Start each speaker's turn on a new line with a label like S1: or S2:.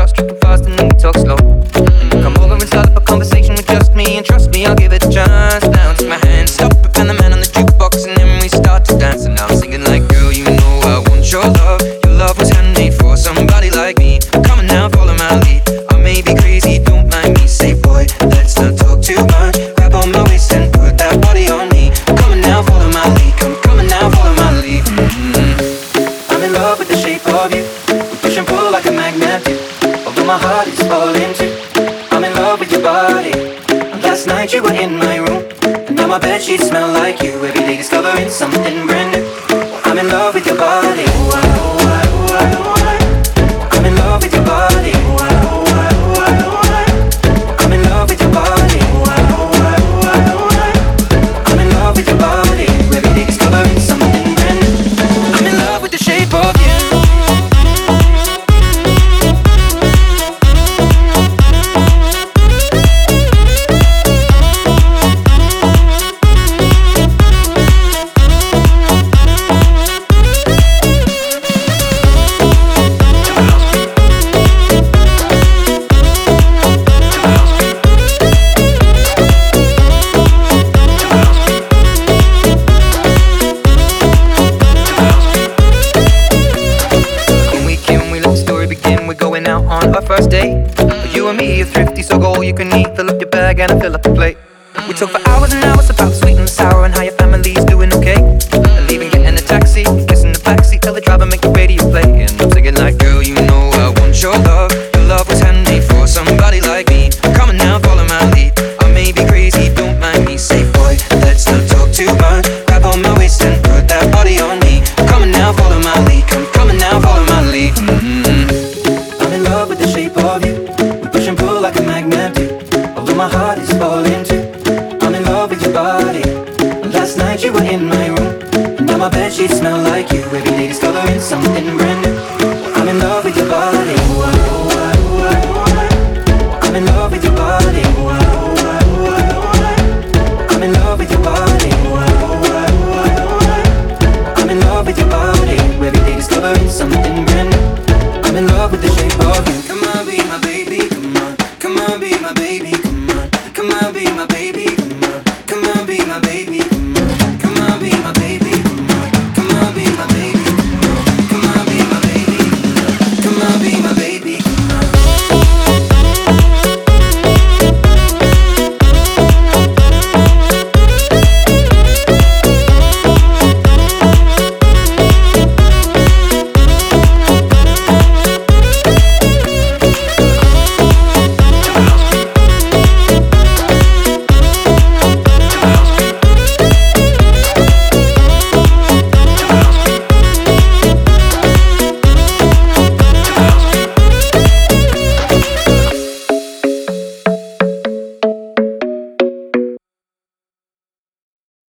S1: shots, tripping fast and then we talk slow. were in my room. And now my bed sheets smell like you. Every day discovering something brand new. I'm in love with your body. Ooh, now on our first date. You and me are thrifty, so go all you can eat. Fill up your bag and I fill up the plate. We talk for hours and hours about sweet and sour and how your family's that you were in my room. Now my bed sheets smell like you. Every day discovering something brand new. I'm in love with your body. I'm in love with your body. I'm in love with your body. I'm in love with your body. Every day discovering something.